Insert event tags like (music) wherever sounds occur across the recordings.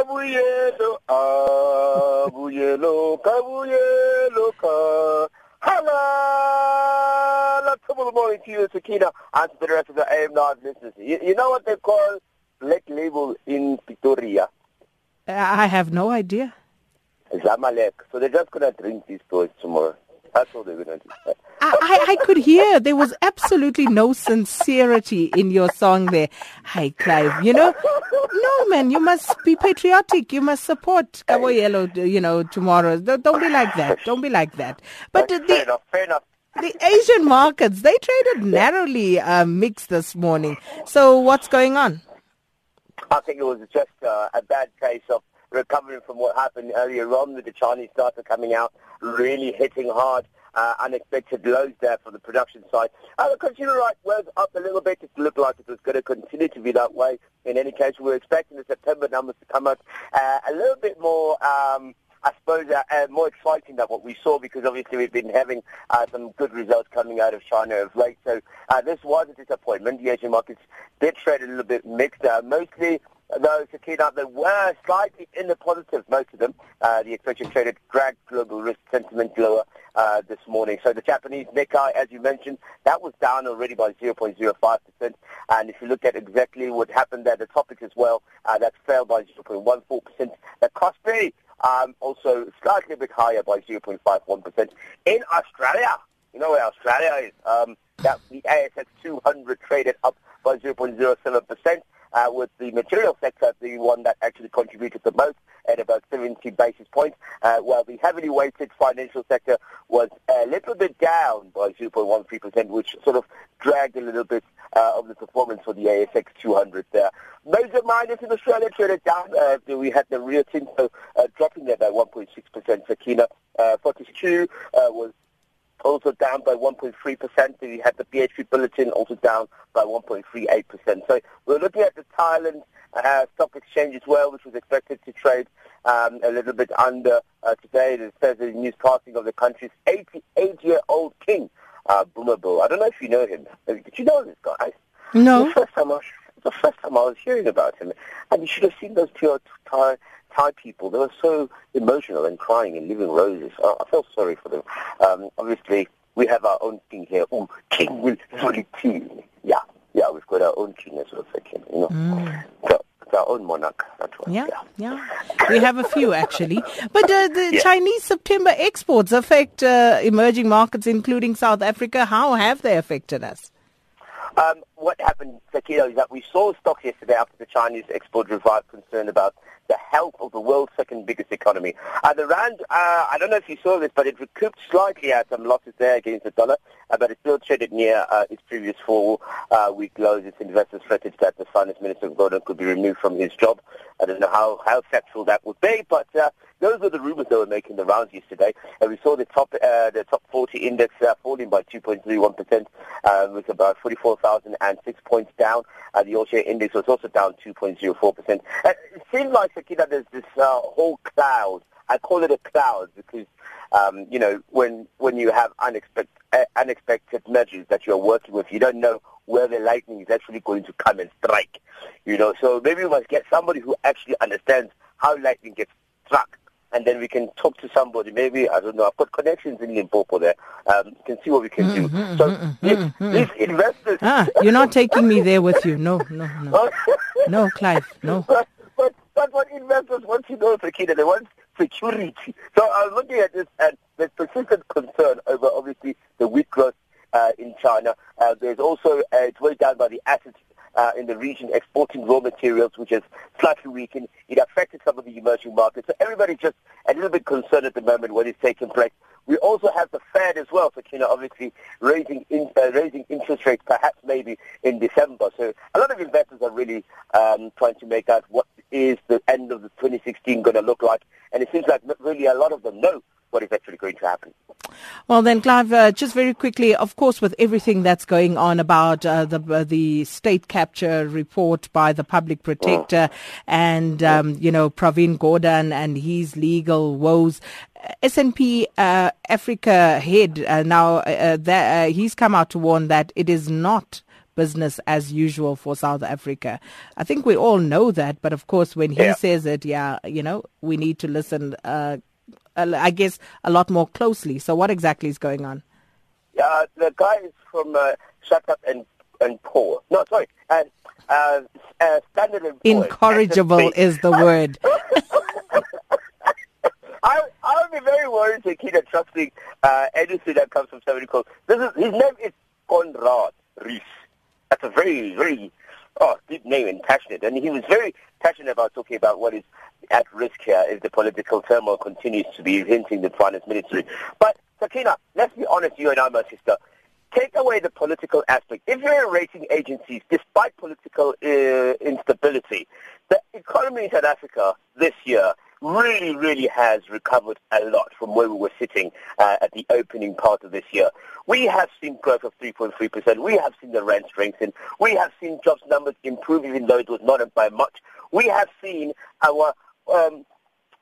kabuyelo, abuyelo, kabuyelo, ka. Of the morning to you, Sakina, and to the rest of the AM9 listeners. You, you know what they call black label in Pretoria? I have no idea. Zamalek. So they're just to drink these boys tomorrow. That's all they're to do. I, I, could hear there was absolutely no sincerity in your song there. Hi, Clive. You know, no, man, you must be patriotic. You must support Cabo Yellow, you know, tomorrow. Don't, be like that. Don't be like that. But fair the, enough, fair enough. The Asian markets, they traded narrowly uh, mixed this morning. So what's going on? I think it was just uh, a bad case of recovering from what happened earlier on with the Chinese starter coming out, really hitting hard uh, unexpected lows there for the production side. Uh, the consumer right was up a little bit. It looked like it was going to continue to be that way. In any case, we are expecting the September numbers to come out uh, a little bit more. Um, I suppose, uh, uh, more exciting than what we saw because obviously we've been having uh, some good results coming out of China of late. So uh, this was a disappointment. The Asian markets did trade a little bit mixed. Uh, mostly those Sakina that were slightly in the positive, most of them. Uh, the exchange traded dragged global risk sentiment lower uh, this morning. So the Japanese Nikkei, as you mentioned, that was down already by 0.05%. And if you look at exactly what happened there, the Topix as well, uh, that fell by 0.14%. The Kospi, um, also slightly a bit higher by 0.51%. In Australia, you know where Australia is, um, that the ASX 200 traded up by 0.07% uh, with the material sector the one that actually contributed the most at about 70 basis points, uh, while the heavily weighted financial sector was a little bit down by 0.13%, which sort of dragged a little bit uh, of the performance for the ASX 200 there. Major miners in Australia traded down. Uh, we had the Rio Tinto uh, dropping there by 1.6%. Sakina uh, Fortescue uh, was also down by 1.3%. We had the BHP Billiton also down by 1.38%. So we're looking at the Thailand uh, stock exchange as well, which was expected to trade um, a little bit under uh, today. It says the news passing of the country's 88-year-old king, uh, Bhumibol. I don't know if you know him. Did you know this guy? No. The first time I, was, the first time I was hearing about him, and you should have seen those two Thai Thai people, they were so emotional and crying and leaving roses. I, I felt sorry for them. Um, obviously, we have our own king here. Oh, King Will King. Yeah, yeah, we've got our own king as well, king. You know, mm. so, our own monarch. One. Yeah, yeah, yeah. We have a few actually, but uh, the yeah. Chinese September exports affect uh, emerging markets, including South Africa. How have they affected us? Um, what happened, Sakina, is that we saw stocks yesterday after the Chinese export revived concern about the health of the world's second biggest economy. Uh, the rand, uh, I don't know if you saw this, but it recouped slightly at some losses there against the dollar, uh, but it still traded near uh, its previous four-week uh, lows. Its investors fretted that the finance minister Gordhan could be removed from his job. I don't know how, how factual that would be, but uh, those were the rumors that were making the rounds yesterday. And we saw the top uh, the top 40 index uh, falling by 2.31%, uh, with about 44,006 points down. Uh, the all-share index was also down 2.04%. Uh, it seems like, Sakina, there's this uh, whole cloud. I call it a cloud because, um, you know, when when you have unexpected uh, unexpected measures that you're working with, you don't know where the lightning is actually going to come and strike. You know, so maybe we must get somebody who actually understands how lightning gets struck and then we can talk to somebody. Maybe I don't know. I've got connections in Limpopo there. Um, can see what we can do. Mm-hmm, so mm-hmm, these, mm-hmm. these, investors. Ah, you're not taking me there with you. No, no, no, (laughs) no, Clive. No. But, but but what investors want to know, Sakina, they want security. So I was looking at this, and there's persistent concern over obviously the weak growth in China. Uh, there's also uh, it's weighed down by the assets uh, in the region exporting raw materials, which is slightly weakened. It affected some of the emerging markets. So everybody's just a little bit concerned at the moment what is taking place. We also have the Fed as well, so China obviously raising in, uh, raising interest rates perhaps maybe in December. So a lot of investors are really um, trying to make out what is the end of the 2016 going to look like, and it seems like really a lot of them know what is actually going to happen. Well, then, Clive, uh, just very quickly, of course, with everything that's going on about uh, the uh, the state capture report by the public protector oh. and, um, you know, Pravin Gordhan and his legal woes, S&P uh, Africa head uh, now, uh, that, he's come out to warn that it is not business as usual for South Africa. I think we all know that, but of course, when he yeah. says it, yeah, you know, we need to listen, uh, I guess, a lot more closely. So, what exactly is going on? Yeah, the guy is from uh, Shut Up and and Poor. No, sorry, uh, uh, uh, Standard and Poor. Incorrigible is the word. (laughs) I I would be very worried to keep trusting uh, anything that comes from somebody called. This is his name is Konrad Reuss. That's a very very oh deep name and passionate, and he was very passionate about talking about what is at risk here if the political turmoil continues to be hinting the finance ministry. But Sakina, let's be honest, you and I, my sister. Take away the political aspect. If you're in rating agencies, despite political uh, instability, the economy in South Africa this year really, really has recovered a lot from where we were sitting uh, at the opening part of this year. We have seen growth of 3.3%. We have seen the rand strengthen. We have seen jobs numbers improve, even though it was not by much. We have seen our um,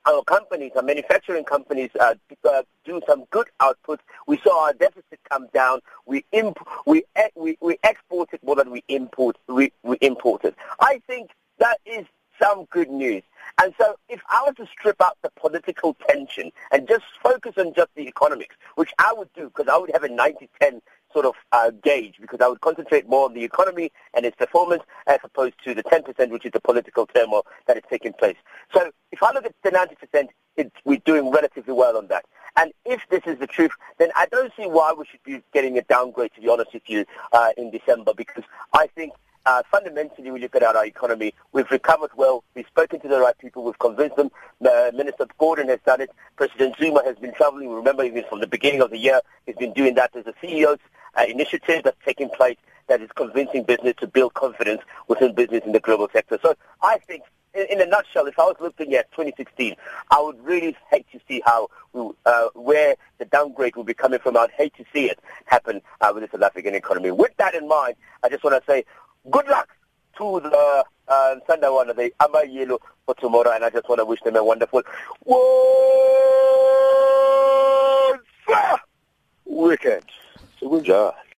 our companies, our manufacturing companies, uh, uh, do some good output. We saw our deficit come down. We imp- we, we we exported more than we import we, we imported. I think that is some good news. And so if I were to strip out the political tension and just focus on just the economics, which I would do because I would have a 90-10 sort of uh, gauge because I would concentrate more on the economy and its performance as opposed to the 10% which is the political turmoil that is taking place. So if I look at the 90%, it, we're doing relatively well on that. And if this is the truth, then I don't see why we should be getting a downgrade, to be honest with you, uh, in December because I think uh, fundamentally, we look at our economy. We've recovered well. We've spoken to the right people. We've convinced them. Uh, Minister Gordhan has done it. President Zuma has been traveling. Remember, even from the beginning of the year, he's been doing that. There's a CEO's uh, initiative that's taking place that is convincing business to build confidence within business in the global sector. So I think, in, in a nutshell, if I was looking at 2016, I would really hate to see how we, uh, where the downgrade will be coming from. I'd hate to see it happen uh, with the South African economy. With that in mind, I just want to say good luck to the uh, Sandawana, the Amba Yellow for tomorrow, and I just want to wish them a wonderful weekend. So good job.